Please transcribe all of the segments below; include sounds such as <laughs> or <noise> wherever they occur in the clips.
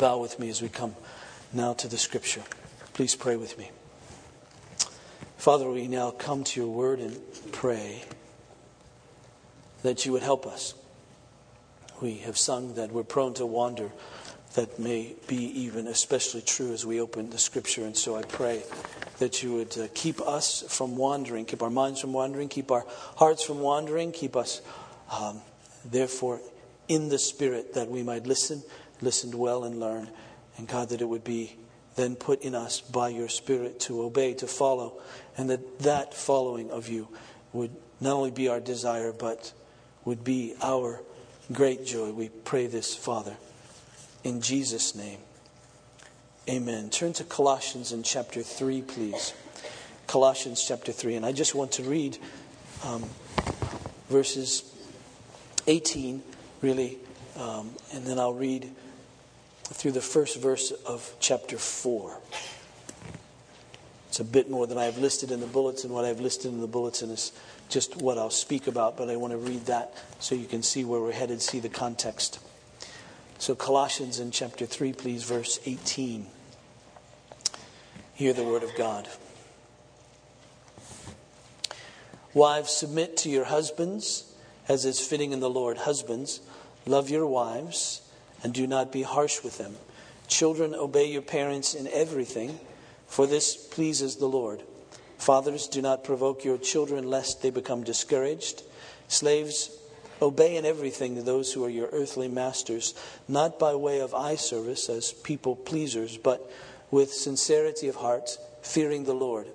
bow with me as we come now to the scripture. Please pray with me. Father, we now come to your word and pray that you would help us. We have sung that we're prone to wander. That may be even especially true as we open the scripture. And so I pray that you would uh, keep us from wandering, keep our minds from wandering, keep our hearts from wandering, keep us, um, therefore, in the Spirit that we might listen, listen well and learned. And God, that it would be then put in us by your Spirit to obey, to follow, and that that following of you would not only be our desire, but would be our great joy. We pray this, Father, in Jesus' name. Amen. Turn to Colossians in chapter 3, please. Colossians chapter 3. And I just want to read um, verses 18, really, um, and then I'll read through the first verse of chapter 4. It's a bit more than I have listed in the bulletin. What I've listed in the bulletin is just what I'll speak about, but I want to read that so you can see where we're headed, see the context. So, Colossians in chapter 3, please, verse 18. Hear the word of God. Wives, submit to your husbands as is fitting in the Lord. Husbands, love your wives and do not be harsh with them. Children, obey your parents in everything, for this pleases the Lord. Fathers, do not provoke your children lest they become discouraged. Slaves, obey in everything those who are your earthly masters, not by way of eye service as people pleasers, but with sincerity of heart, fearing the Lord.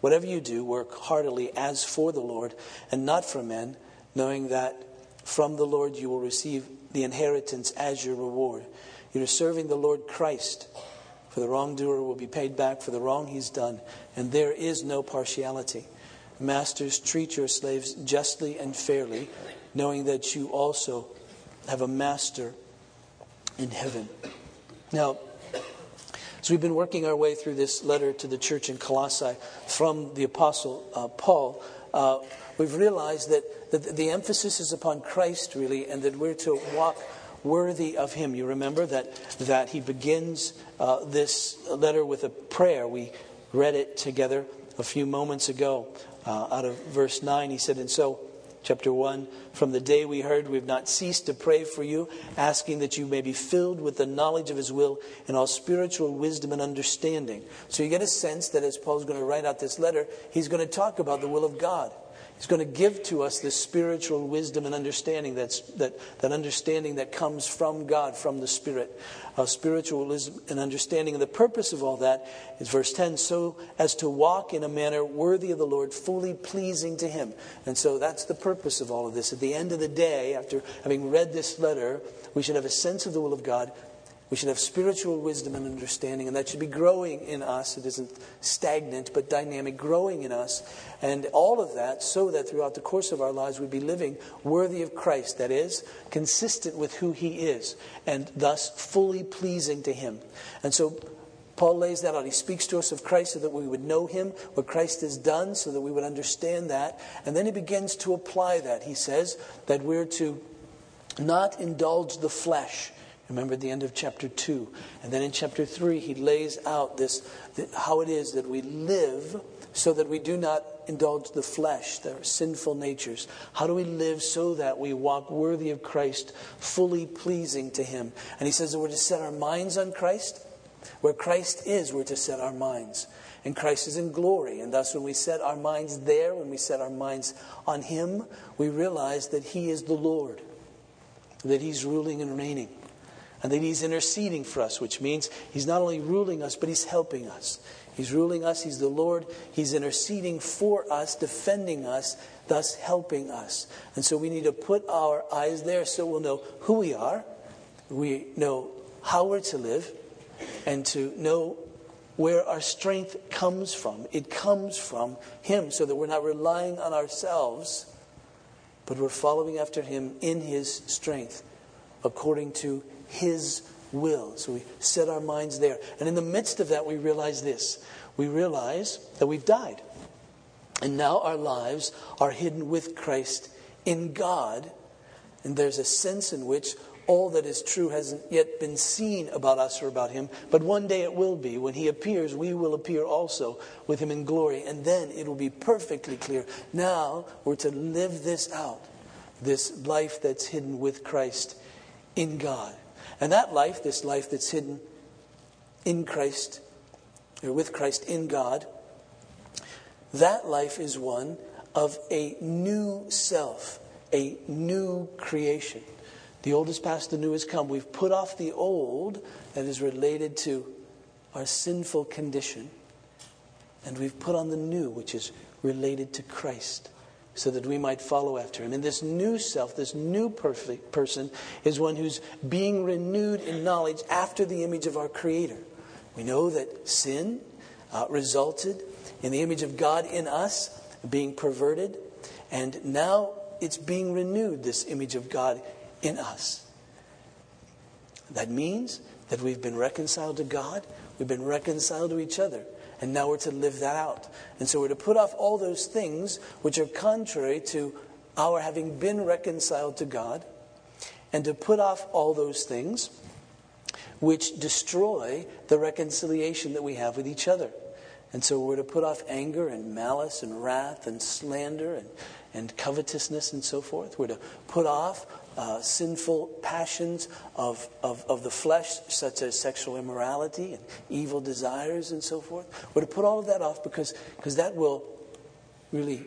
Whatever you do, work heartily as for the Lord and not for men, knowing that from the Lord you will receive the inheritance as your reward. You're serving the Lord Christ. For the wrongdoer will be paid back for the wrong he's done, and there is no partiality. Masters, treat your slaves justly and fairly, knowing that you also have a master in heaven. Now, so we've been working our way through this letter to the church in Colossae from the Apostle uh, Paul. Uh, we've realized that, the emphasis is upon Christ, really, and that we're to walk worthy of Him. You remember that, that he begins uh, this letter with a prayer. We read it together a few moments ago uh, out of verse 9. He said, And so chapter 1 From the day we heard, we've not ceased to pray for you, asking that you may be filled with the knowledge of His will and all spiritual wisdom and understanding. So you get a sense that as Paul's going to write out this letter, he's going to talk about the will of God. He's going to give to us this spiritual wisdom and understanding that's, that, that understanding that comes from God, from the Spirit. Uh, spiritual wisdom and understanding. And the purpose of all that is verse 10 so as to walk in a manner worthy of the Lord, fully pleasing to Him. And so that's the purpose of all of this. At the end of the day, after having read this letter, we should have a sense of the will of God, we should have spiritual wisdom and understanding, and that should be growing in us. It isn't stagnant, but dynamic, growing in us. And all of that so that throughout the course of our lives we'd be living worthy of Christ, that is, consistent with who He is, and thus fully pleasing to Him. And so Paul lays that out. He speaks to us of Christ so that we would know him, what Christ has done, so that we would understand that. And then he begins to apply that. He says that we're to not indulge the flesh Remember the end of chapter 2. And then in chapter 3, he lays out this how it is that we live so that we do not indulge the flesh, the sinful natures. How do we live so that we walk worthy of Christ, fully pleasing to him? And he says that we're to set our minds on Christ. Where Christ is, we're to set our minds. And Christ is in glory. And thus, when we set our minds there, when we set our minds on Him, we realize that He is the Lord, that He's ruling and reigning and that He's interceding for us, which means He's not only ruling us, but He's helping us. He's ruling us, He's the Lord, He's interceding for us, defending us, thus helping us. And so we need to put our eyes there so we'll know who we are, we know how we're to live, and to know where our strength comes from. It comes from Him, so that we're not relying on ourselves, but we're following after Him in His strength, according to his will. So we set our minds there. And in the midst of that, we realize this we realize that we've died. And now our lives are hidden with Christ in God. And there's a sense in which all that is true hasn't yet been seen about us or about him, but one day it will be. When he appears, we will appear also with him in glory, and then it will be perfectly clear. Now we're to live this out, this life that's hidden with Christ in God. And that life, this life that's hidden in Christ, or with Christ in God, that life is one of a new self, a new creation. The old is past, the new has come. We've put off the old that is related to our sinful condition, and we've put on the new, which is related to Christ, so that we might follow after him. And this new self, this new perfect person, is one who's being renewed in knowledge after the image of our Creator. We know that sin uh, resulted in the image of God in us being perverted, and now it's being renewed, this image of God in us. That means that we've been reconciled to God, we've been reconciled to each other, and now we're to live that out. And so we're to put off all those things which are contrary to our having been reconciled to God, and to put off all those things which destroy the reconciliation that we have with each other. And so we're to put off anger and malice and wrath and slander and, and covetousness and so forth. We're to put off uh, sinful passions of, of, of the flesh, such as sexual immorality and evil desires and so forth. We're to put all of that off because because that will really,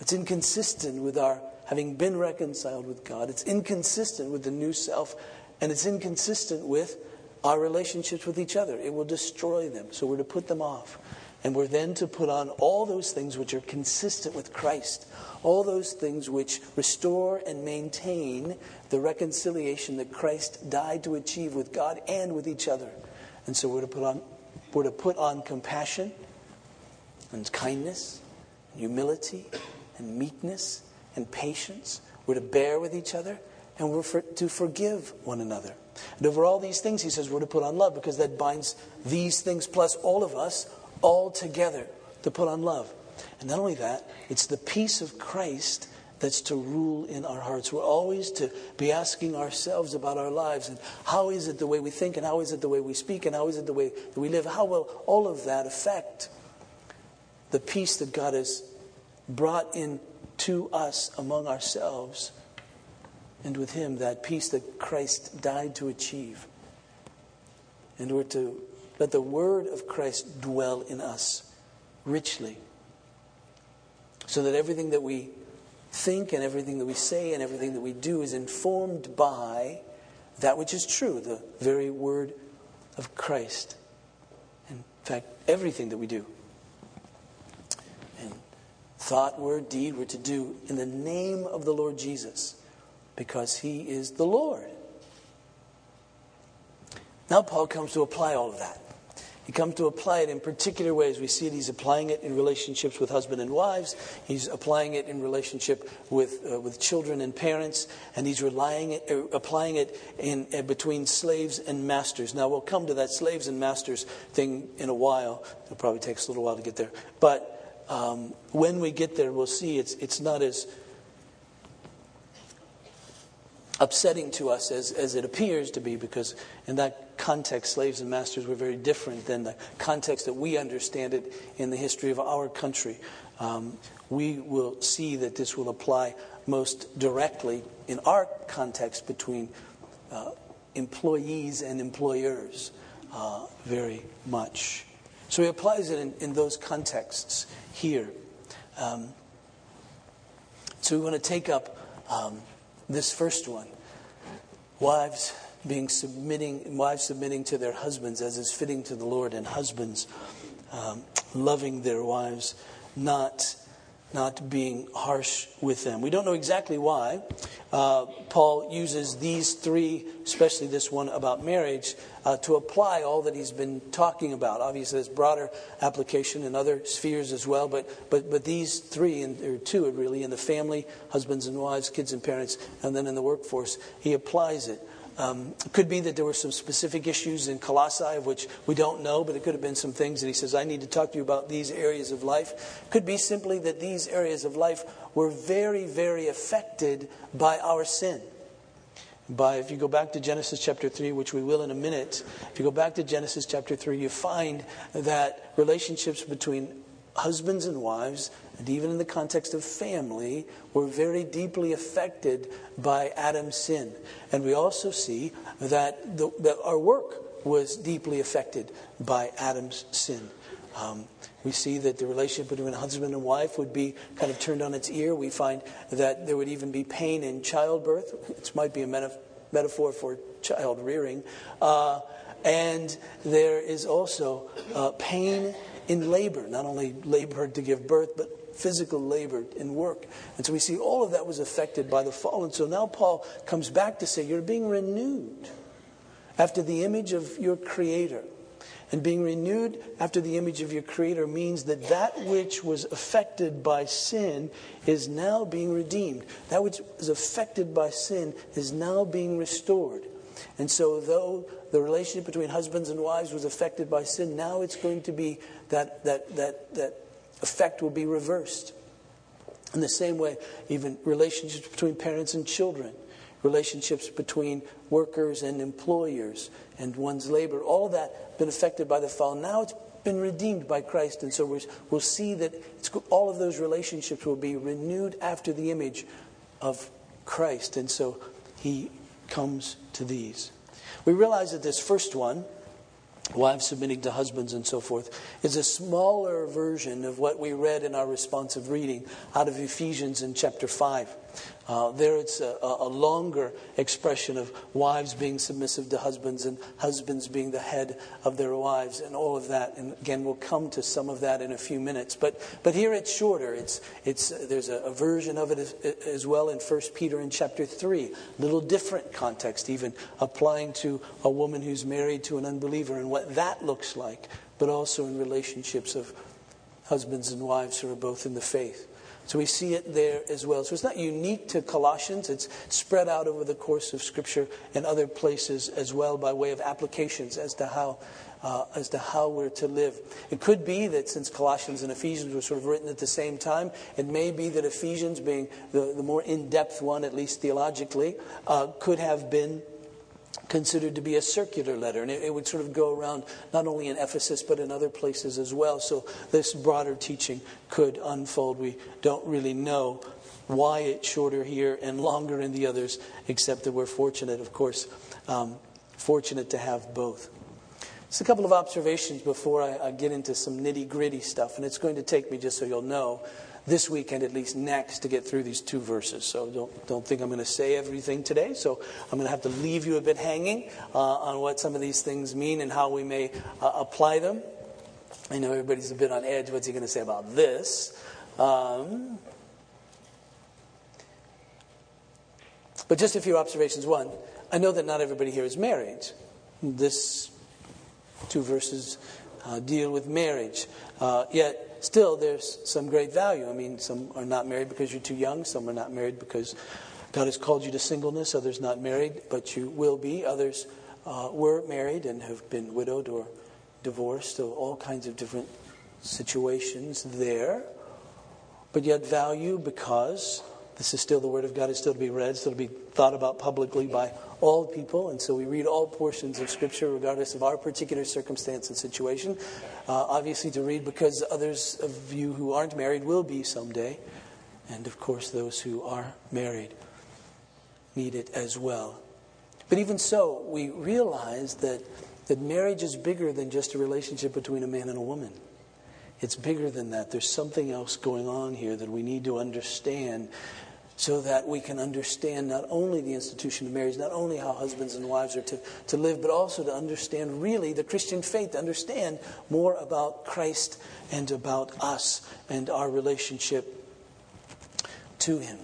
it's inconsistent with our having been reconciled with God. It's inconsistent with the new self, and it's inconsistent with our relationships with each other. It will destroy them. So we're to put them off. And we're then to put on all those things which are consistent with Christ, all those things which restore and maintain the reconciliation that Christ died to achieve with God and with each other. And so we're to put on, we're to put on compassion and kindness, and humility and meekness and patience. We're to bear with each other and we're for, to forgive one another. And over all these things, he says we're to put on love because that binds these things plus all of us all together to put on love. And not only that, it's the peace of Christ that's to rule in our hearts. We're always to be asking ourselves about our lives and how is it the way we think and how is it the way we speak and how is it the way that we live? How will all of that affect the peace that God has brought in to us among ourselves and with Him, that peace that Christ died to achieve? And we're to let the word of Christ dwell in us richly so that everything that we think and everything that we say and everything that we do is informed by that which is true, the very word of Christ. In fact, everything that we do. And thought, word, deed, we're to do in the name of the Lord Jesus because he is the Lord. Now, Paul comes to apply all of that. He comes to apply it in particular ways. We see it, he's applying it in relationships with husband and wives. He's applying it in relationship with, uh, with children and parents. And he's relying it, uh, applying it in, uh, between slaves and masters. Now, we'll come to that slaves and masters thing in a while. It'll probably take us a little while to get there. But um, when we get there, we'll see it's, it's not as upsetting to us as, as it appears to be, because in that context, slaves and masters were very different than the context that we understand it in the history of our country. Um, we will see that this will apply most directly in our context between uh, employees and employers uh, very much. So he applies it in, in those contexts here. Um, so we want to take up. Um, this first one wives being submitting wives submitting to their husbands as is fitting to the lord and husbands um, loving their wives not not being harsh with them. We don't know exactly why. Uh, Paul uses these three, especially this one about marriage, uh, to apply all that he's been talking about. Obviously, there's broader application in other spheres as well, but, but, but these three, and, or two really, in the family, husbands and wives, kids and parents, and then in the workforce, he applies it. Um, it could be that there were some specific issues in Colossae of which we don't know, but it could have been some things that he says, I need to talk to you about these areas of life. Could be simply that these areas of life were very, very affected by our sin. by, if you go back to Genesis chapter 3, which we will in a minute, if you go back to Genesis chapter 3, you find that relationships between husbands and wives, and even in the context of family, we were very deeply affected by Adam's sin. And we also see that, the, that our work was deeply affected by Adam's sin. Um, we see that the relationship between husband and wife would be kind of turned on its ear. We find that there would even be pain in childbirth. It might be a metaphor for child rearing. Uh, and there is also uh, pain in labor, not only labor to give birth, but physical labor and work. And so we see all of that was affected by the fall. And so now Paul comes back to say, You're being renewed after the image of your Creator. And being renewed after the image of your Creator means that that which was affected by sin is now being redeemed. That which was affected by sin is now being restored. And so, though the relationship between husbands and wives was affected by sin, now it's going to be that, that, that, that effect will be reversed. In the same way, even relationships between parents and children relationships between workers and employers and one's labor, all that been affected by the fall. Now it's been redeemed by Christ, and so we'll see that all of those relationships will be renewed after the image of Christ, and so he comes to these. We realize that this first one, wives submitting to husbands and so forth, is a smaller version of what we read in our responsive reading out of Ephesians in chapter 5. Uh, there it's a, a, longer expression of wives being submissive to husbands and husbands being the head of their wives and all of that. And again, we'll come to some of that in a few minutes. But, but here it's shorter. It's, it's, there's a, a version of it as, as, well in 1 Peter in chapter 3. A little different context, even applying to a woman who's married to an unbeliever and what that looks like, but also in relationships of husbands and wives who are both in the faith. So we see it there as well. So it's not unique to Colossians, it's spread out over the course of Scripture and other places as well by way of applications as to how. Uh, as to how we're to live. It could be that since Colossians and Ephesians were sort of written at the same time, it may be that Ephesians, being the, the more in depth one, at least theologically, uh, could have been considered to be a circular letter, and it, it, would sort of go around not only in Ephesus but in other places as well. So this broader teaching could unfold. We don't really know why it's shorter here and longer in the others, except that we're fortunate, of course, um, fortunate to have both. Just a couple of observations before I, I get into some nitty gritty stuff, and it's going to take me, just so you'll know, this weekend, at least next, to get through these two verses. So don't, don't think I'm going to say everything today. So I'm going to have to leave you a bit hanging uh, on what some of these things mean and how we may uh, apply them. I know everybody's a bit on edge. What's he going to say about this? Um, but just a few observations. One, I know that not everybody here is married. This two verses uh, deal with marriage. Uh, yet still, there's some great value. I mean, some are not married because you're too young, some are not married because God has called you to singleness, others not married, but you will be. Others uh, were married and have been widowed or divorced, so all kinds of different situations there. But yet, value because this is still the Word of God, is still to be read, still to be thought about publicly by all people. And so we read all portions of Scripture, regardless of our particular circumstance and situation. Uh, obviously, to read because others of you who aren't married will be someday. And of course, those who are married need it as well. But even so, we realize that, that marriage is bigger than just a relationship between a man and a woman. It's bigger than that. There's something else going on here that we need to understand so that we can understand not only the institution of marriage, not only how husbands and wives are to, to live, but also to understand really the Christian faith, to understand more about Christ and about us and our relationship to Him.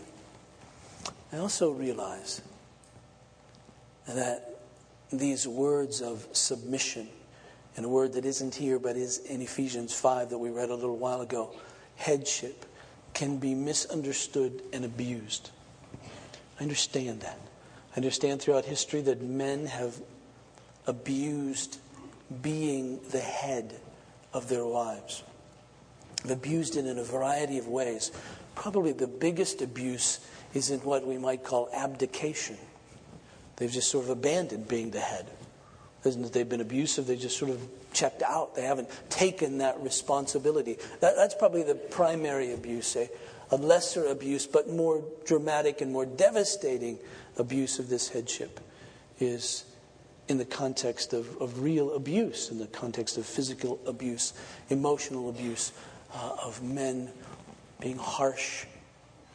I also realize that these words of submission, and a word that isn't here but is in Ephesians 5 that we read a little while ago, headship can be misunderstood and abused. I understand that. I understand throughout history that men have abused being the head of their wives. They've abused it in a variety of ways. Probably the biggest abuse is in what we might call abdication. They've just sort of abandoned being the head. Isn't it? They've been abusive. They just sort of checked out. They haven't taken that responsibility. That, that's probably the primary abuse, a, a lesser abuse, but more dramatic and more devastating abuse of this headship is in the context of, of real abuse, in the context of physical abuse, emotional abuse, uh, of men being harsh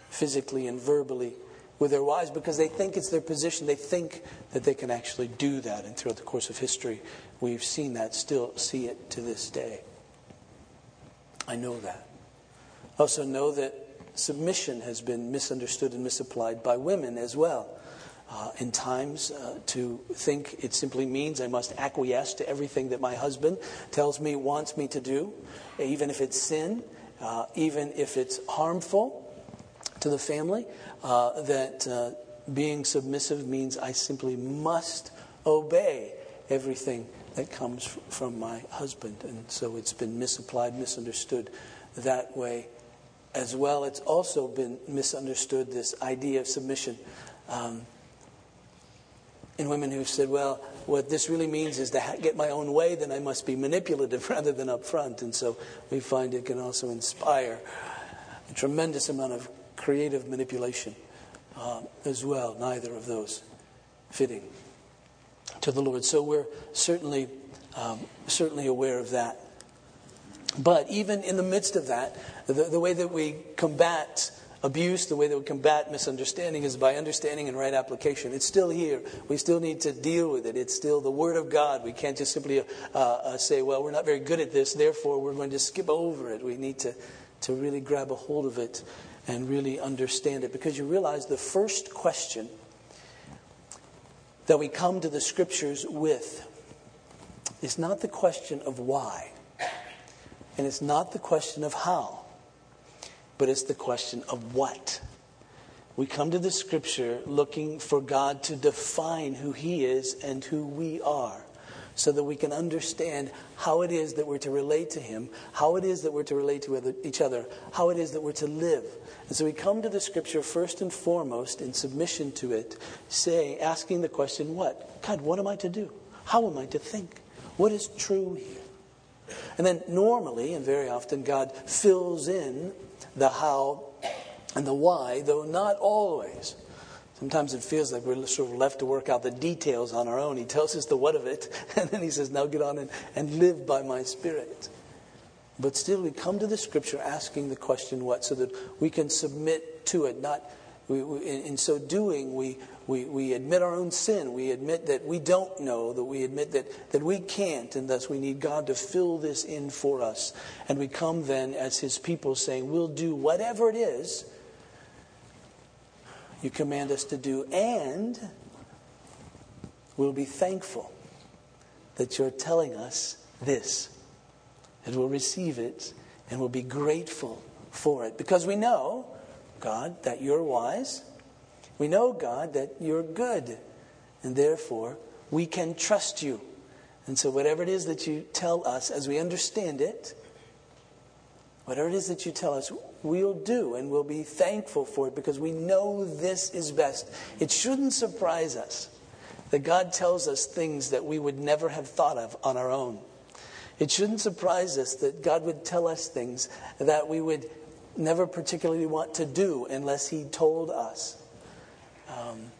physically and verbally with their wives because they think it's their position. They think that they can actually do that. And throughout the course of history, we've seen that, still see it to this day. I know that. I also know that submission has been misunderstood and misapplied by women as well. Uh, in times, uh, to think it simply means I must acquiesce to everything that my husband tells me, wants me to do, even if it's sin, uh, even if it's harmful to the family, uh, that uh, being submissive means I simply must obey everything that comes from my husband. And so it's been misapplied, misunderstood that way as well. It's also been misunderstood, this idea of submission. Um, in women who've said, well, what this really means is to ha- get my own way, then I must be manipulative <laughs> rather than upfront. And so we find it can also inspire a tremendous amount of creative manipulation uh, as well. Neither of those fitting to the Lord. So we're certainly, um, certainly aware of that. But even in the midst of that, the, the way that we combat abuse, the way that we combat misunderstanding is by understanding and right application. It's still here. We still need to deal with it. It's still the Word of God. We can't just simply uh, uh, say, well, we're not very good at this, therefore we're going to skip over it. We need to, to really grab a hold of it and really understand it. Because you realize the first question that we come to the scriptures with is not the question of why, and it's not the question of how, but it's the question of what. We come to the scripture looking for God to define who He is and who we are so that we can understand how it is that we're to relate to Him, how it is that we're to relate to each other, how it is that we're to live. And so we come to the Scripture first and foremost in submission to it, saying, asking the question, what? God, what am I to do? How am I to think? What is true here? And then normally and very often, God fills in the how and the why, though not always. Sometimes it feels like we're sort of left to work out the details on our own. He tells us the what of it, <laughs> and then he says, Now get on and, and live by my spirit. But still, we come to the scripture asking the question what, so that we can submit to it. Not we, we, in, in, so doing, we, we, we admit our own sin. We admit that we don't know, that we admit that, that we can't, and thus we need God to fill this in for us. And we come then as His people saying, We'll do whatever it is you command us to do, and we'll be thankful that you're telling us this. And we'll receive it and we'll be grateful for it. Because we know, God, that you're wise. We know, God, that you're good. And therefore, we can trust you. And so, whatever it is that you tell us as we understand it, whatever it is that you tell us, we'll do and we'll be thankful for it because we know this is best. It shouldn't surprise us that God tells us things that we would never have thought of on our own. It shouldn't surprise us that God would tell us things that we would never particularly want to do unless He told us. Um,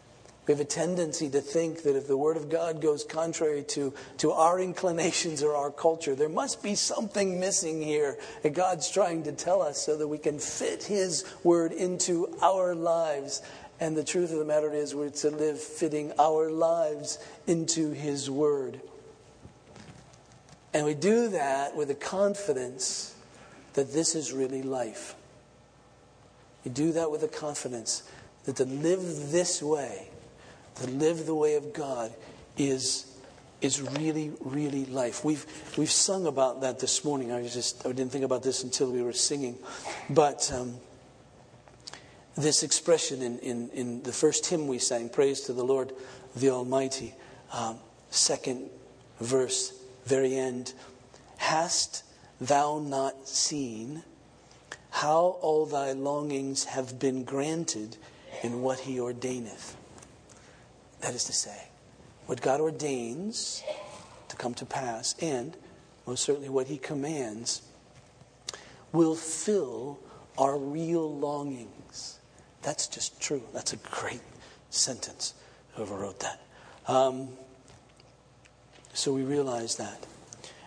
we have a tendency to think that if the Word of God goes contrary to, to our inclinations or our culture, there must be something missing here that God's trying to tell us so that we can fit His Word into our lives. And the truth of the matter is, we're to live fitting our lives into His Word. And we do that with the confidence that this is really life. We do that with the confidence that to live this way to live the way of God is, is really, really life. We've, we've sung about that this morning. I just I didn't think about this until we were singing. But um, this expression in, in, in the first hymn we sang, Praise to the Lord the Almighty, um, second verse, very end. Hast thou not seen how all thy longings have been granted in what he ordaineth? That is to say, what God ordains to come to pass, and most certainly what He commands, will fill our real longings. That's just true. That's a great sentence, whoever wrote that. Um, so we realized that.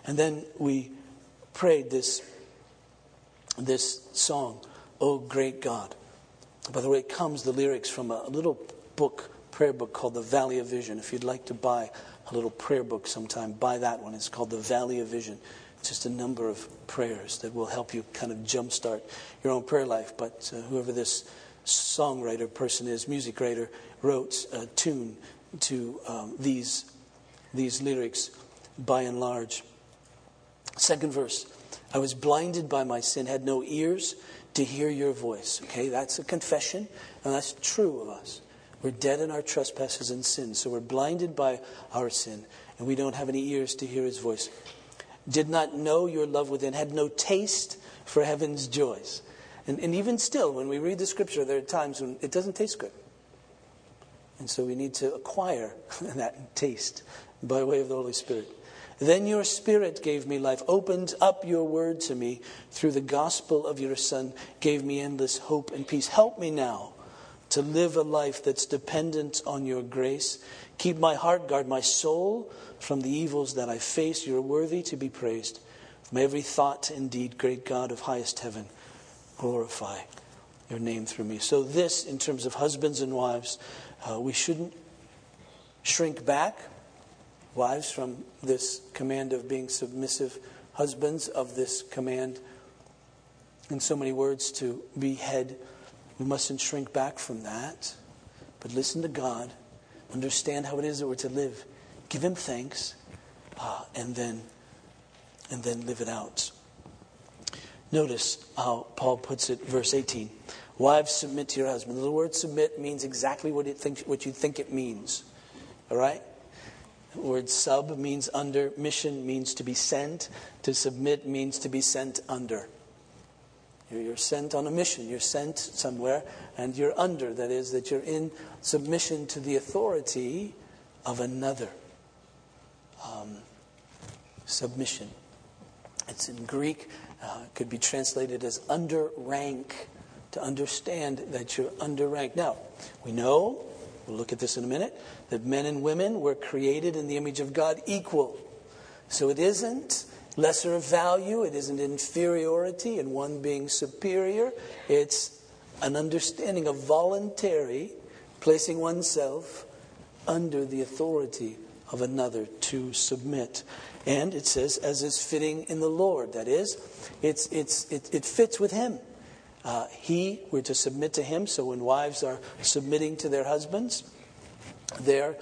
And then we prayed this, this song, Oh Great God. By the way, it comes, the lyrics, from a little book, prayer book called The Valley of Vision. If you'd like to buy a little prayer book sometime, buy that one. It's called The Valley of Vision. It's just a number of prayers that will help you kind of jumpstart your own prayer life. But uh, whoever this songwriter person is, music writer, wrote a tune to um, these, these lyrics by and large. Second verse I was blinded by my sin, had no ears to hear your voice. Okay, that's a confession, and that's true of us. We're dead in our trespasses and sins, so we're blinded by our sin, and we don't have any ears to hear his voice. Did not know your love within, had no taste for heaven's joys. And, and even still, when we read the scripture, there are times when it doesn't taste good. And so we need to acquire <laughs> that taste by way of the Holy Spirit. Then your Spirit gave me life, opened up your word to me through the gospel of your Son, gave me endless hope and peace. Help me now to live a life that's dependent on your grace. Keep my heart, guard my soul from the evils that I face. You're worthy to be praised. From every thought and deed, great God of highest heaven, glorify your name through me. So, this, in terms of husbands and wives, uh, we shouldn't shrink back wives from this command of being submissive, husbands of this command, in so many words, to be head. We mustn't shrink back from that, but listen to God, understand how it is that we're to live, give Him thanks, uh, and then and then live it out. Notice how Paul puts it, verse 18. Wives, submit to your husband. The word submit means exactly what, it thinks, what you think it means. All right? The word sub means under, mission means to be sent, to submit means to be sent under. You're sent on a mission, you're sent somewhere, and you're under. That is, that you're in submission to the authority of another. Um, submission. It's in Greek, uh, could be translated as under rank, to understand that you're under rank. Now, we know we'll look at this in a minute, that men and women were created in the image of God equal. So it isn't lesser value, it isn't inferiority and one being superior. It's an understanding of voluntary placing oneself under the authority of another to submit. And it says, as is fitting in the Lord. That is, it's, it's, it, it fits with Him. Uh, he, we're to submit to him. So when wives are submitting to their husbands, they're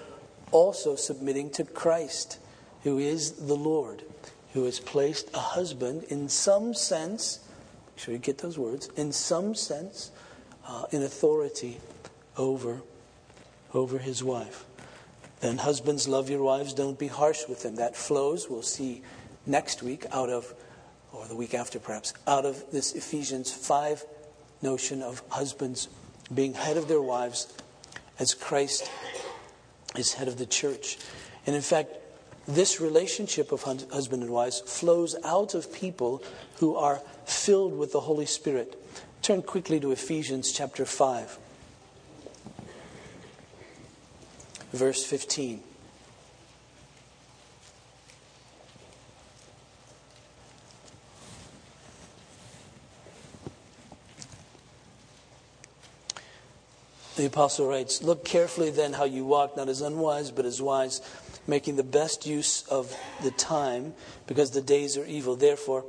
also submitting to Christ, who is the Lord, who has placed a husband in some sense, make sure you get those words, in some sense, uh, in authority over, over his wife. Then husbands love your wives, don't be harsh with them. That flows, we'll see next week, out of or the week after perhaps, out of this Ephesians 5 notion of husbands being head of their wives as Christ is head of the church. And in fact, this relationship of husband and wives flows out of people who are filled with the Holy Spirit. Turn quickly to Ephesians chapter 5, verse 15. The apostle writes, Look carefully then how you walk, not as unwise, but as wise, making the best use of the time, because the days are evil. Therefore,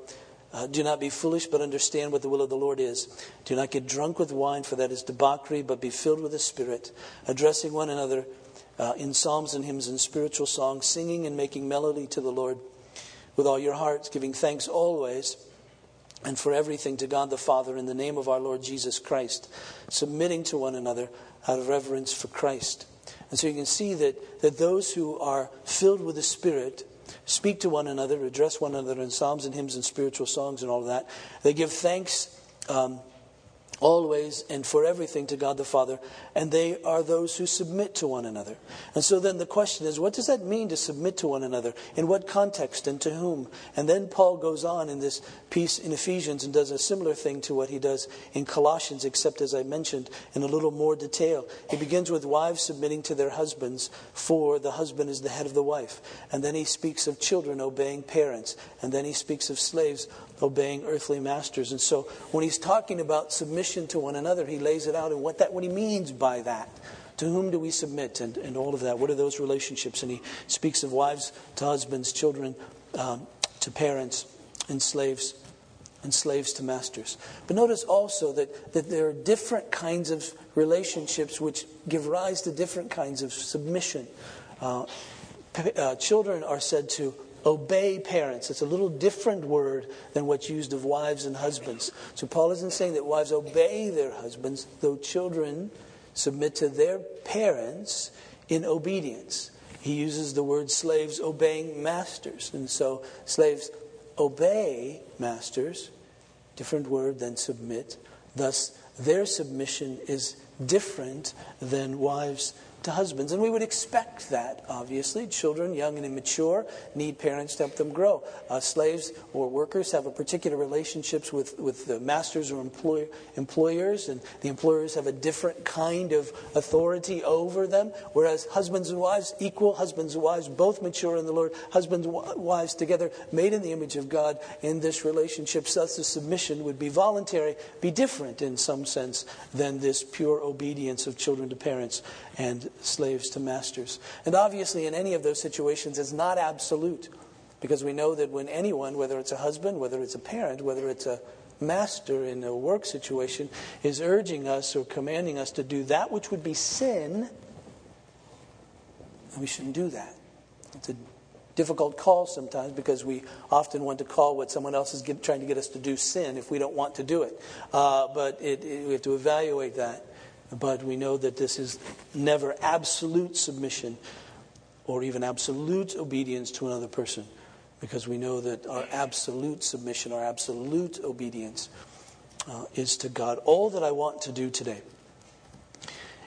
uh, do not be foolish, but understand what the will of the Lord is. Do not get drunk with wine, for that is debauchery, but be filled with the Spirit, addressing one another uh, in psalms and hymns and spiritual songs, singing and making melody to the Lord with all your hearts, giving thanks always and for everything to God the Father in the name of our Lord Jesus Christ, submitting to one another out of reverence for Christ. And so you can see that, that those who are filled with the Spirit speak to one another, address one another in psalms and hymns and spiritual songs and all of that. They give thanks um, always and for everything to God the Father, and they are those who submit to one another. And so then the question is, what does that mean to submit to one another? In what context and to whom? And then Paul goes on in this piece in Ephesians and does a similar thing to what he does in Colossians, except as I mentioned, in a little more detail. He begins with wives submitting to their husbands, for the husband is the head of the wife. And then he speaks of children obeying parents. And then he speaks of slaves obeying earthly masters. And so when he's talking about submission to one another, he lays it out and what that what he means by that. To whom do we submit and, and all of that? What are those relationships? And he speaks of wives to husbands, children um, to parents, and slaves and slaves to masters. But notice also that, that there are different kinds of relationships which give rise to different kinds of submission. Uh, uh, children are said to obey parents. It's a little different word than what's used of wives and husbands. So Paul isn't saying that wives obey their husbands, though children submit to their parents in obedience. He uses the word slaves obeying masters. And so slaves obey masters, different word than submit. Thus, their submission is different than wives to husbands. And we would expect that, obviously. Children, young and immature, need parents to help them grow. Uh, slaves or workers have a particular relationships with, with the masters or employ, employers, and the employers have a different kind of authority over them. Whereas husbands and wives, equal husbands and wives, both mature in the Lord, husbands and wives together, made in the image of God in this relationship. Such a submission would be voluntary, be different in some sense than this pure obedience of children to parents and slaves to masters. And obviously, in any of those situations, it's not absolute. Because we know that when anyone, whether it's a husband, whether it's a parent, whether it's a master in a work situation, is urging us or commanding us to do that which would be sin, we shouldn't do that. It's a difficult call sometimes because we often want to call what someone else is get, trying to get us to do sin if we don't want to do it. Uh, but it, it, we have to evaluate that. But we know that this is never absolute submission or even absolute obedience to another person because we know that our absolute submission, our absolute obedience uh, is to God. All that I want to do today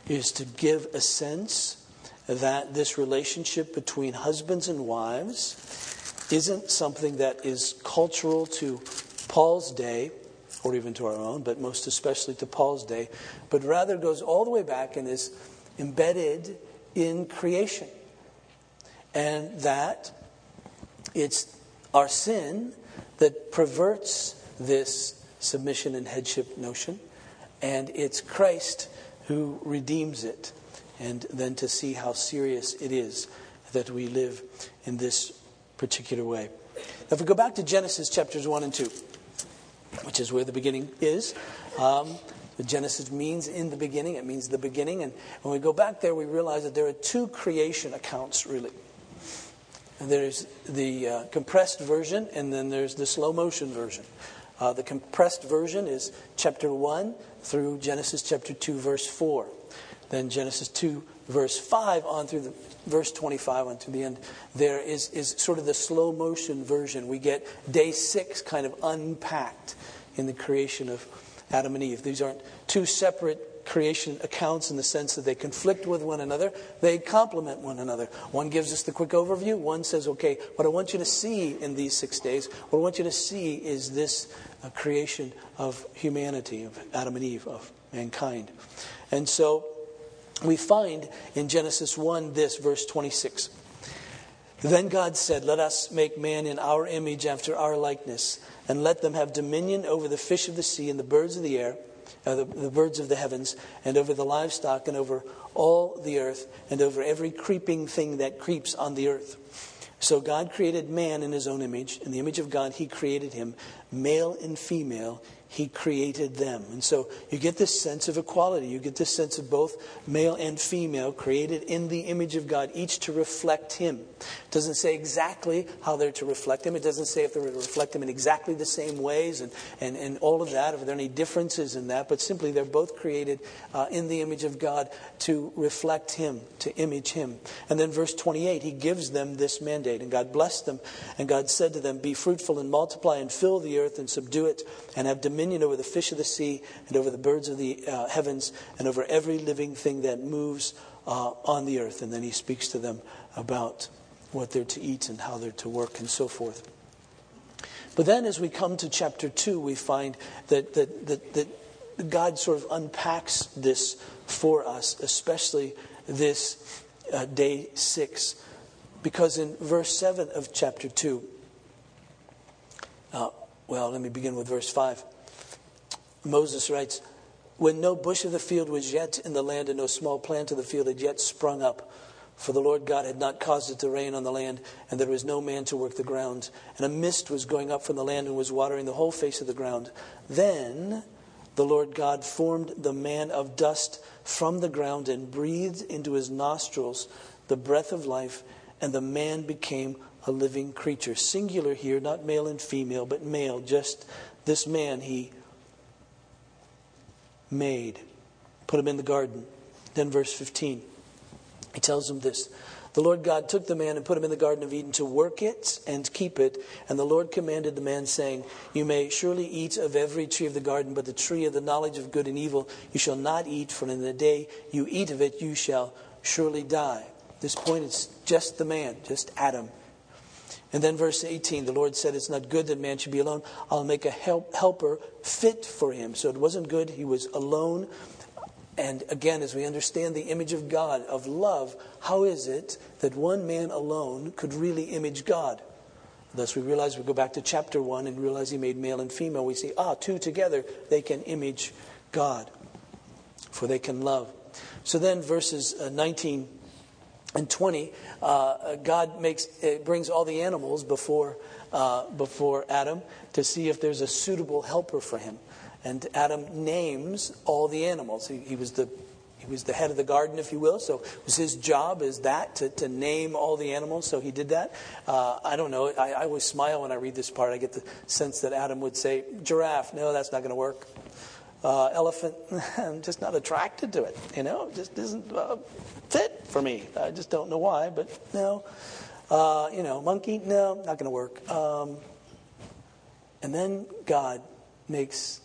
is to give a sense that this relationship between husbands and wives isn't something that is cultural to Paul's day or even to our own, but most especially to Paul's day, but rather goes all the way back and is embedded in creation. And that it's our sin that perverts this submission and headship notion, and it's Christ who redeems it. And then to see how serious it is that we live in this particular way. Now, if we go back to Genesis chapters 1 and 2 which is where the beginning is. Um, Genesis means in the beginning, it means the beginning. And when we go back there, we realize that there are two creation accounts, really. There's the uh, compressed version, and then there's the slow motion version. Uh, the compressed version is chapter 1 through Genesis chapter 2, verse 4. Then Genesis 2, verse 5 on through the verse 25 on to the end there is, is sort of the slow motion version. We get day six kind of unpacked in the creation of Adam and Eve. These aren't two separate creation accounts in the sense that they conflict with one another, they complement one another. One gives us the quick overview, one says, okay, what I want you to see in these six days, what I want you to see is this uh, creation of humanity, of Adam and Eve, of mankind. And so we find in Genesis 1 this, verse 26. Then God said, Let us make man in our image after our likeness, and let them have dominion over the fish of the sea and the birds of the air, uh, the, the birds of the heavens, and over the livestock, and over all the earth, and over every creeping thing that creeps on the earth. So God created man in his own image. In the image of God, he created him. Male and female, he created them. And so you get this sense of equality. You get this sense of both male and female created in the image of God, each to reflect Him. It doesn't say exactly how they're to reflect Him. It doesn't say if they're to reflect Him in exactly the same ways and, and, and all of that, if there are any differences in that, but simply they're both created uh, in the image of God to reflect Him, to image Him. And then verse 28, He gives them this mandate. And God blessed them. And God said to them, Be fruitful and multiply and fill the earth and subdue it and have dominion dominion over the fish of the sea and over the birds of the uh, heavens and over every living thing that moves uh, on the earth. And then he speaks to them about what they're to eat and how they're to work and so forth. But then as we come to chapter 2, we find that, that, that, that God sort of unpacks this for us, especially this uh, day 6. Because in verse 7 of chapter 2, uh, well, let me begin with verse 5. Moses writes, When no bush of the field was yet in the land, and no small plant of the field had yet sprung up, for the Lord God had not caused it to rain on the land, and there was no man to work the ground. And a mist was going up from the land and was watering the whole face of the ground. Then the Lord God formed the man of dust from the ground and breathed into his nostrils the breath of life, and the man became a living creature. Singular here, not male and female, but male. Just this man he made. Put him in the garden. Then, verse 15, he tells him this The Lord God took the man and put him in the Garden of Eden to work it and keep it. And the Lord commanded the man, saying, You may surely eat of every tree of the garden, but the tree of the knowledge of good and evil you shall not eat, for in the day you eat of it you shall surely die. This point, it's just the man, just Adam. And then verse 18, the Lord said, It's not good that man should be alone. I'll make a help, helper fit for him. So it wasn't good. He was alone. And again, as we understand the image of God, of love, how is it that one man alone could really image God? Thus, we realize we go back to chapter 1 and realize he made male and female. We see, ah, two together, they can image God, for they can love. So then, verses uh, 19 and 20, uh, God makes, brings all the animals before, uh, before Adam to see if there's a suitable helper for him. And Adam names all the animals. He, he, was the, he was the head of the garden, if you will. So it was his job is that, to, to name all the animals. So he did that. Uh, I don't know. I, I always smile when I read this part. I get the sense that Adam would say, giraffe. No, that's not going to work. Uh, elephant, <laughs> I'm just not attracted to it. You know, just isn't uh, fit for me. I just don't know why, but no. Uh, you know, monkey, no, not going to work. Um, and then God makes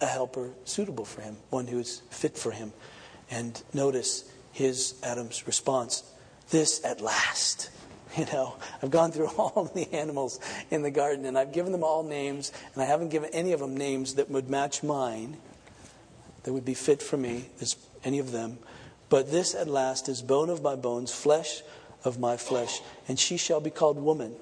a helper suitable for him, one who is fit for him. And notice his Adam's response this at last. <laughs> You know, I've gone through <laughs> all the animals in the garden and I've given them all names, and I haven't given any of them names that would match mine that would be fit for me, any of them. But this at last is bone of my bones, flesh of my flesh, and she shall be called woman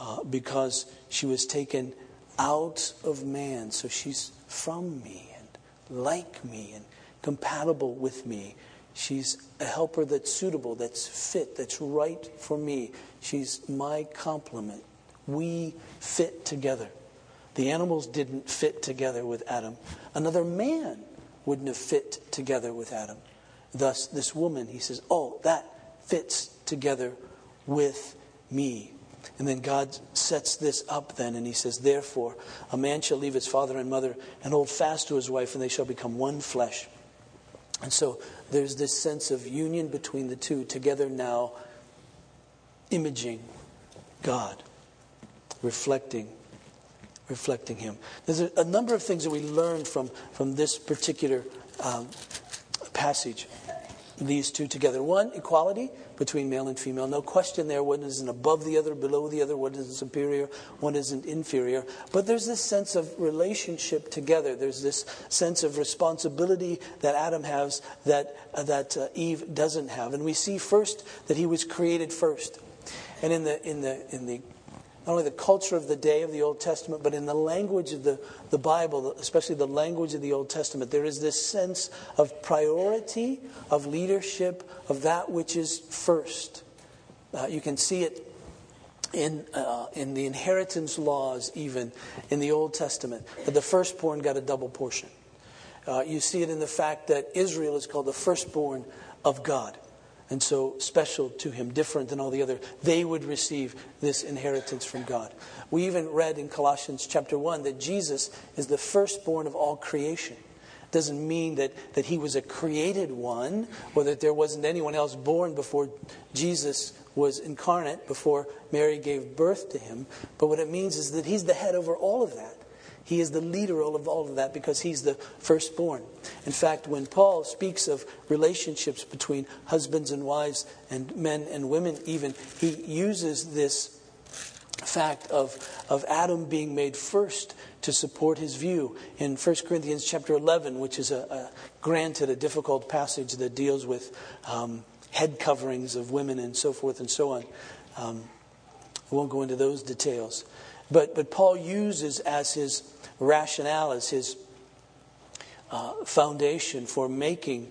uh, because she was taken out of man. So she's from me and like me and compatible with me. She's a helper that's suitable, that's fit, that's right for me. She's my complement. We fit together. The animals didn't fit together with Adam. Another man wouldn't have fit together with Adam. Thus, this woman, he says, Oh, that fits together with me. And then God sets this up then, and he says, Therefore, a man shall leave his father and mother and hold fast to his wife, and they shall become one flesh. And so there's this sense of union between the two, together now, imaging God, reflecting reflecting Him. There's a, a, number of things that we learn from, from this particular um, passage, these two together. One, equality between male and female. No question there. One isn't above the other, below the other. One isn't superior, one isn't inferior. But there's this sense of relationship together. There's this sense of responsibility that Adam has that, uh, that uh, Eve doesn't have. And we see first that he was created first. And in the, in the, in the not only the culture of the day of the Old Testament, but in the language of the, the Bible, especially the language of the Old Testament, there is this sense of priority, of leadership, of that which is first. Uh, you can see it in, uh, in the inheritance laws, even in the Old Testament, that the firstborn got a double portion. Uh, you see it in the fact that Israel is called the firstborn of God and so special to him, different than all the other, they would receive this inheritance from God. We even read in Colossians chapter 1 that Jesus is the firstborn of all creation. It doesn't mean that, that he was a created one or that there wasn't anyone else born before Jesus was incarnate, before Mary gave birth to him. But what it means is that he's the head over all of that. He is the leader of all of that because he's the firstborn. In fact, when Paul speaks of relationships between husbands and wives and men and women, even, he uses this fact of, of Adam being made first to support his view. In 1 Corinthians chapter 11, which is a, a granted a difficult passage that deals with um, head coverings of women and so forth and so on. Um, I won't go into those details. But, but Paul uses as his rationale, as his uh, foundation for making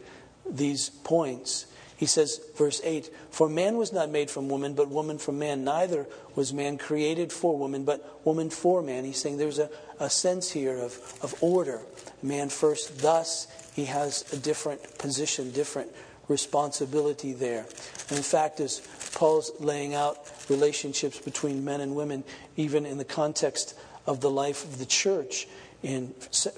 these points. He says, verse 8, For man was not made from woman, but woman from man. Neither was man created for woman, but woman for man. He's saying there's a, a sense here of, of order. Man first, thus he has a different position, different responsibility there. And in fact, as Paul's laying out relationships between men and women, even in the context of the life of the church, in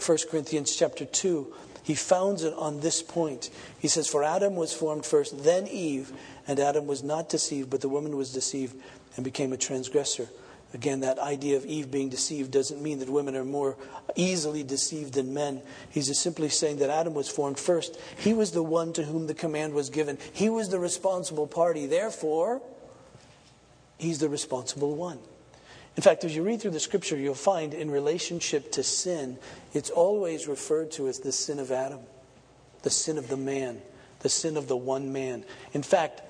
1 Corinthians chapter 2, he founds it on this point. He says, For Adam was formed first, then Eve, and Adam was not deceived, but the woman was deceived and became a transgressor. Again, that idea of Eve being deceived doesn't mean that women are more easily deceived than men. He's just simply saying that Adam was formed first. He was the one to whom the command was given, he was the responsible party. Therefore, he's the responsible one. In fact, as you read through the scripture, you'll find in relationship to sin, it's always referred to as the sin of Adam, the sin of the man, the sin of the one man. In fact,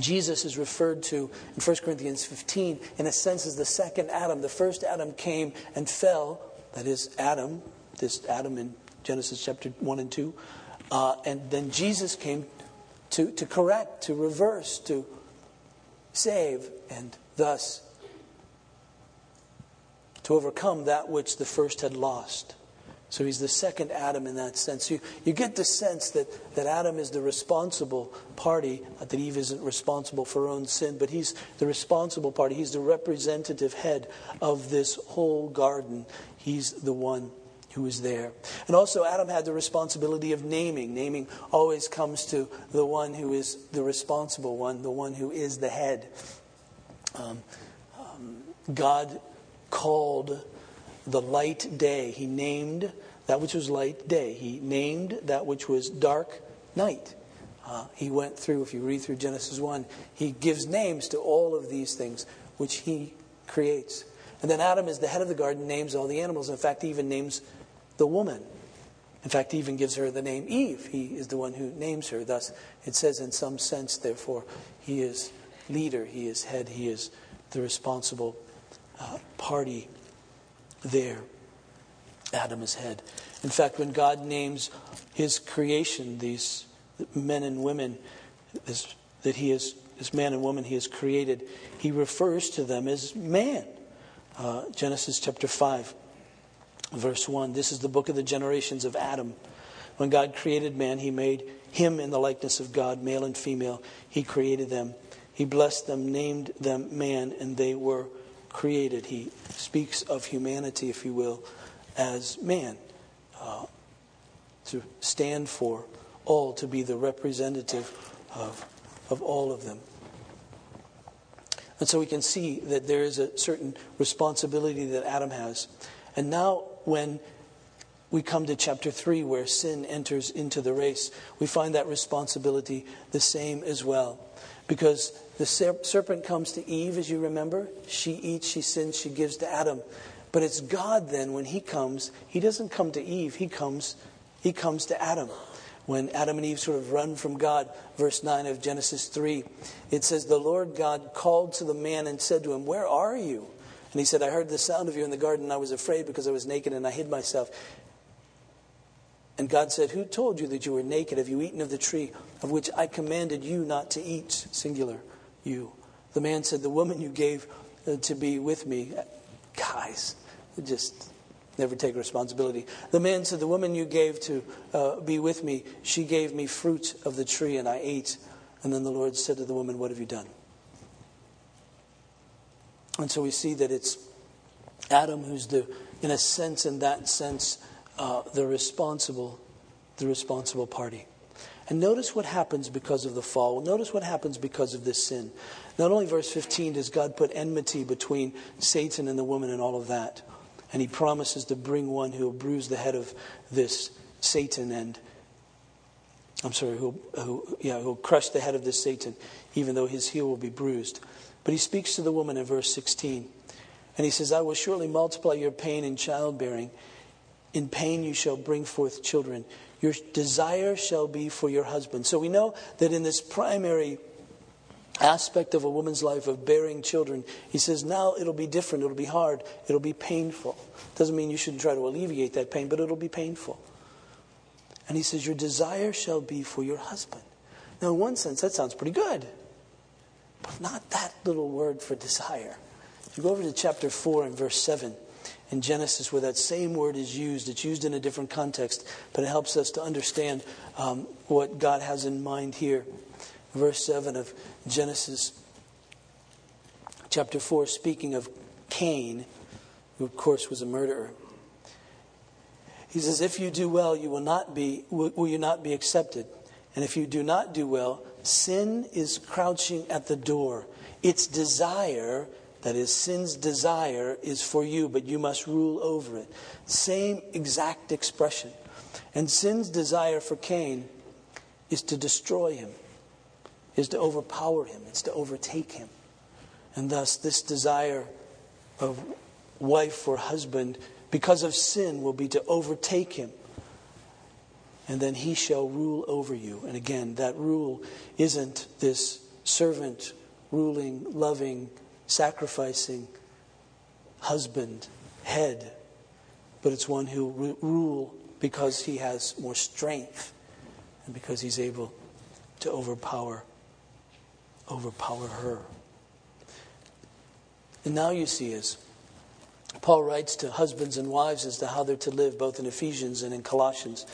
Jesus is referred to in 1 Corinthians 15, in a sense, as the second Adam. The first Adam came and fell, that is, Adam, this Adam in Genesis chapter 1 and 2. Uh, and then Jesus came to, to correct, to reverse, to save, and thus to overcome that which the first had lost. So he's the second Adam in that sense. You, you get the sense that, that Adam is the responsible party, that Eve isn't responsible for her own sin, but he's the responsible party. He's the representative head of this whole garden. He's the one who is there. And also, Adam had the responsibility of naming. Naming always comes to the one who is the responsible one, the one who is the head. Um, um, God called the light day. He named that which was light day. He named that which was dark night. Uh, he went through, if you read through Genesis 1, he gives names to all of these things which he creates. And then Adam is the head of the garden, names all the animals. In fact, he even names the woman. In fact, he even gives her the name Eve. He is the one who names her. Thus, it says, in some sense, therefore, he is leader, he is head, he is the responsible party there. Adam is head. In fact, when God names his creation, these men and women this, that he is, this man and woman he has created, he refers to them as man. Uh, Genesis chapter 5, verse 1. This is the book of the generations of Adam. When God created man, he made him in the likeness of God, male and female. He created them. He blessed them, named them man, and they were created. He speaks of humanity, if you will, as man, uh, to stand for all, to be the representative of, of all of them. And so we can see that there is a certain responsibility that Adam has. And now, when we come to chapter 3, where sin enters into the race, we find that responsibility the same as well. Because the serpent comes to Eve, as you remember. She eats, she sins, she gives to Adam. But it's God then, when he comes, he doesn't come to Eve, he comes, he comes to Adam. When Adam and Eve sort of run from God, verse 9 of Genesis 3, it says, The Lord God called to the man and said to him, Where are you? And he said, I heard the sound of you in the garden, and I was afraid because I was naked and I hid myself. And God said, Who told you that you were naked? Have you eaten of the tree of which I commanded you not to eat? Singular you. The man said, The woman you gave uh, to be with me. Guys, just never take responsibility. The man said, The woman you gave to uh, be with me, she gave me fruit of the tree, and I ate. And then the Lord said to the woman, What have you done? And so we see that it's Adam who's the, in a sense, in that sense, uh, the responsible, the responsible party. And notice what happens because of the fall. Notice what happens because of this sin. Not only verse 15 does God put enmity between Satan and the woman and all of that. And he promises to bring one who will bruise the head of this Satan and I'm sorry, who, yeah, who'll crush the head of this Satan, even though his heel will be bruised. But he speaks to the woman in verse 16. And he says, I will surely multiply your pain in childbearing. In pain you shall bring forth children. Your desire shall be for your husband. So we know that in this primary aspect of a woman's life of bearing children, he says, now it'll be different. It'll be hard. It'll be painful. Doesn't mean you shouldn't try to alleviate that pain, but it'll be painful. And he says, Your desire shall be for your husband. Now, in one sense, that sounds pretty good, but not that little word for desire. If you go over to chapter 4 and verse 7 in Genesis, where that same word is used, it's used in a different context, but it helps us to understand um, what God has in mind here. Verse 7 of Genesis chapter 4, speaking of Cain, who, of course, was a murderer. He says, If you do well, you will not be, will you not be accepted? And if you do not do well, sin is crouching at the door. Its desire, that is, sin's desire, is for you, but you must rule over it. Same exact expression. And sin's desire for Cain is to destroy him, is to overpower him, it's to overtake him. And thus, this desire of wife or husband because of sin will be to overtake him. And then he shall rule over you. And again, that rule isn't this servant, ruling, loving, sacrificing husband, head, but it's one who will rule because he has more strength and because he's able to overpower overpower her. And now you see is Paul writes to husbands and wives as to how they're to live, both in Ephesians and in Colossians.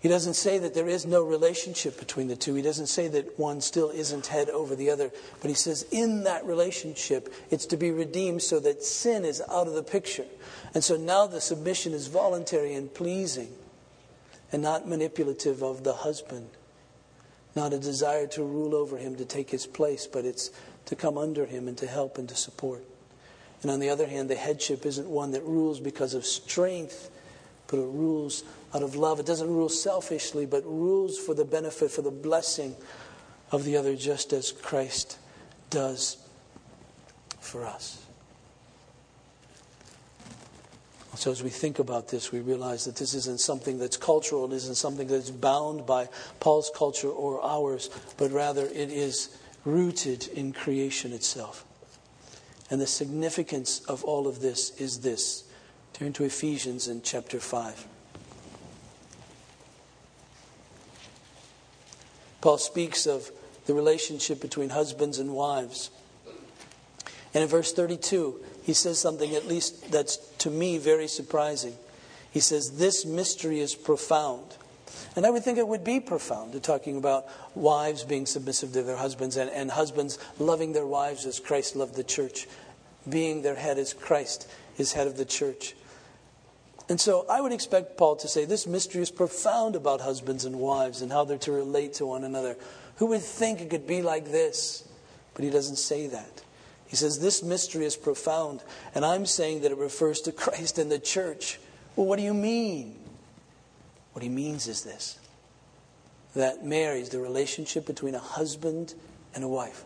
He doesn't say that there is no relationship between the two. He doesn't say that one still isn't head over the other. But he says in that relationship, it's to be redeemed so that sin is out of the picture. And so now the submission is voluntary and pleasing and not manipulative of the husband. Not a desire to rule over him, to take his place, but it's to come under him and to help and to support. And on the other hand, the headship isn't one that rules because of strength, but it rules out of love. It doesn't rule selfishly, but rules for the benefit, for the blessing of the other, just as Christ does for us. So, as we think about this, we realize that this isn't something that's cultural, it isn't something that's bound by Paul's culture or ours, but rather it is rooted in creation itself. And the significance of all of this is this. Turn to Ephesians in chapter 5. Paul speaks of the relationship between husbands and wives. And in verse 32, he says something, at least that's to me very surprising. He says, This mystery is profound. And I would think it would be profound to talking about wives being submissive to their husbands and, and husbands loving their wives as Christ loved the church, being their head as Christ is head of the church. And so I would expect Paul to say this mystery is profound about husbands and wives and how they're to relate to one another. Who would think it could be like this? But he doesn't say that. He says this mystery is profound, and I'm saying that it refers to <laughs> Christ and the church. Well, what do you mean? What he means is this that marries the relationship between a husband and a wife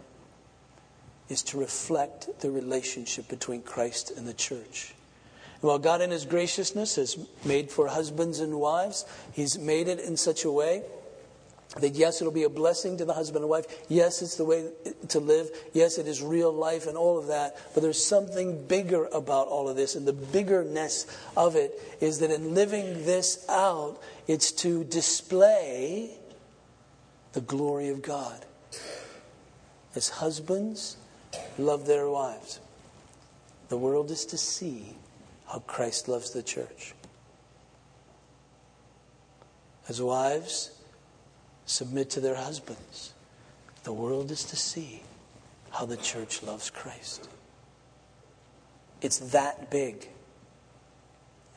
is to reflect the relationship between Christ and the church. While God, in His graciousness, has made for husbands and wives, He's made it in such a way that yes, it'll be a blessing to the husband and wife. Yes, it's the way to live. Yes, it is real life and all of that. But there's something bigger about all of this. And the biggerness of it is that in living this out, it's to display the glory of God. As husbands love their wives, the world is to see how Christ loves the church. As wives submit to their husbands, the world is to see how the church loves Christ. It's that big.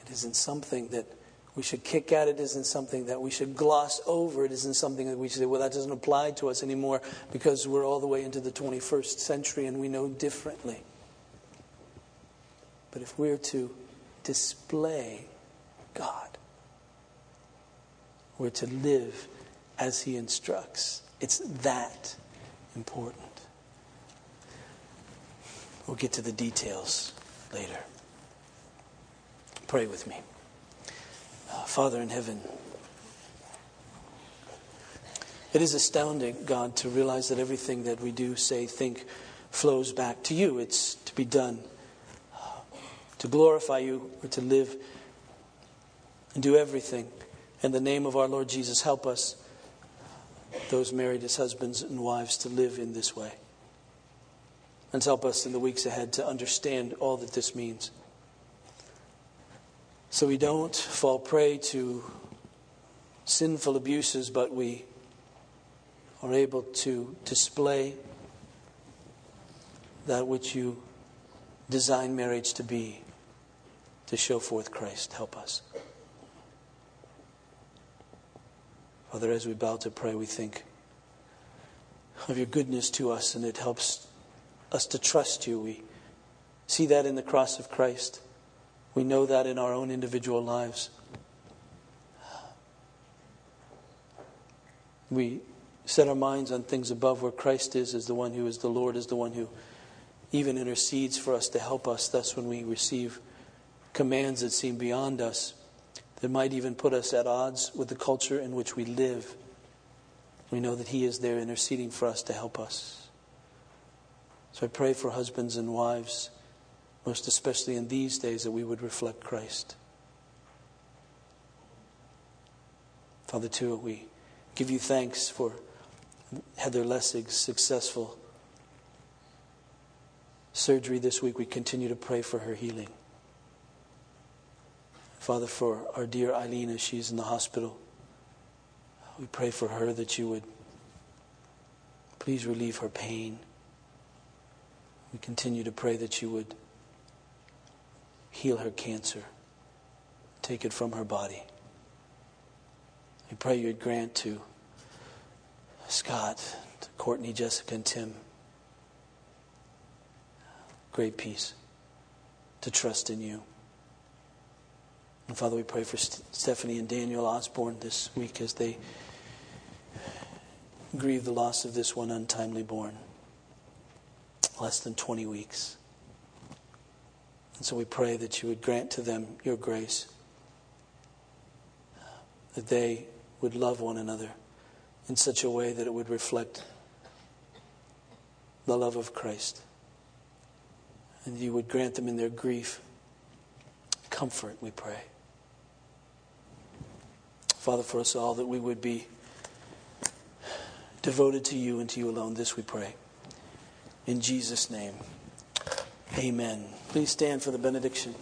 It isn't something that we should kick at it isn't something that we should gloss over. It isn't something that we should say, well, that doesn't apply to us anymore because we're all the way into the 21st century and we know differently. But if we're to display God. We're to live as He instructs. It's that important. We'll get to the details later. Pray with me. Uh, Father in heaven, it is astounding, God, to realize that everything that we do, say, think, flows back to you. It's to be done to glorify you or to live and do everything. In the name of our Lord Jesus, help us, those married as husbands and wives, to live in this way. And help us in the weeks ahead to understand all that this means. So we don't fall prey to sinful abuses, but we are able to display that which you design marriage to be to show forth Christ. Help us. Father, as we bow to pray, we think of your goodness to us, and it helps us to trust you. We see that in the cross of Christ. We know that in our own individual lives. We set our minds on things above where Christ is, as the one who is the Lord, is the one who even intercedes for us to help us. That's when we receive commands that seem beyond us, that might even put us at odds with the culture in which we live. We know that He is there interceding for us to help us. So I pray for husbands and wives, most especially in these days, that we would reflect Christ. Father, too, we give you thanks for Heather Lessig's successful surgery this week. We continue to pray for her healing. Father, for our dear Eileen as she's in the hospital, we pray for her that you would please relieve her pain. We continue to pray that you would heal her cancer, take it from her body. We pray you'd grant to Scott, to Courtney, Jessica, and Tim great peace to trust in you. And Father, we pray for Stephanie and Daniel Osborne this week as they grieve the loss of this one untimely born, less than 20 weeks. And so we pray that you would grant to them your grace, that they would love one another in such a way that it would reflect the love of Christ. And you would grant them in their grief comfort, we pray. Father, for us all, that we would be devoted to you and to you alone. This we pray. In Jesus' name, amen. Please stand for the benediction.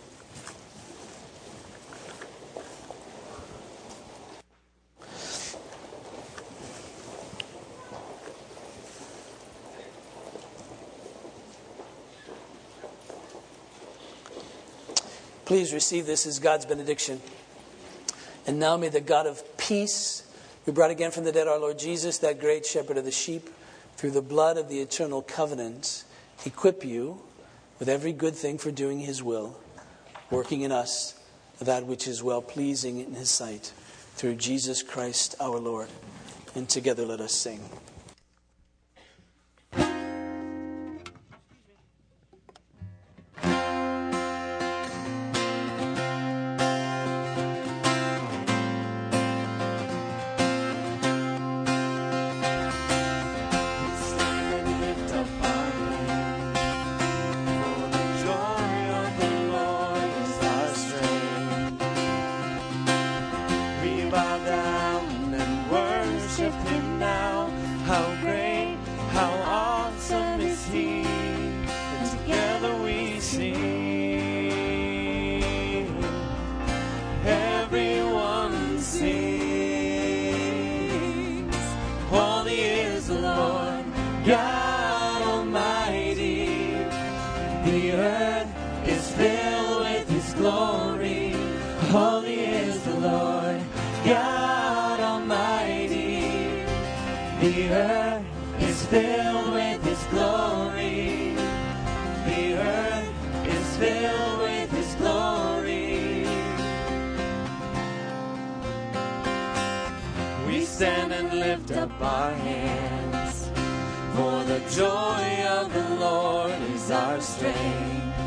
Please receive this as God's benediction. And now may the God of peace, who brought again from the dead our Lord Jesus, that great shepherd of the sheep, through the blood of the eternal covenant, equip you with every good thing for doing his will, working in us that which is well pleasing in his sight, through Jesus Christ our Lord. And together let us sing. joy of the Lord is our strength.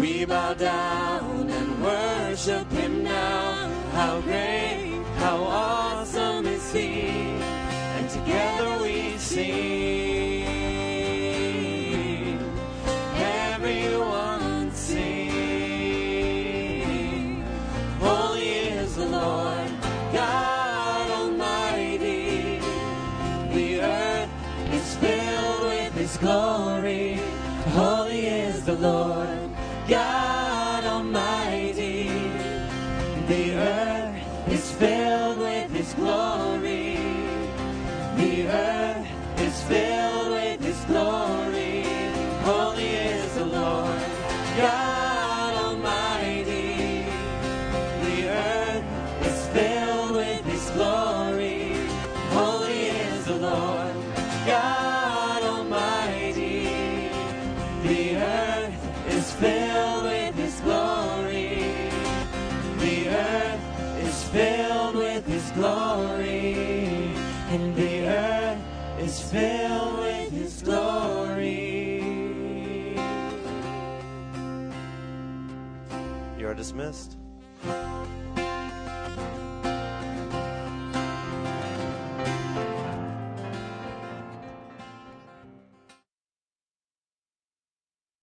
We bow down and worship Him now. How great!